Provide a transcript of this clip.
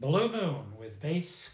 Blue Moon with bass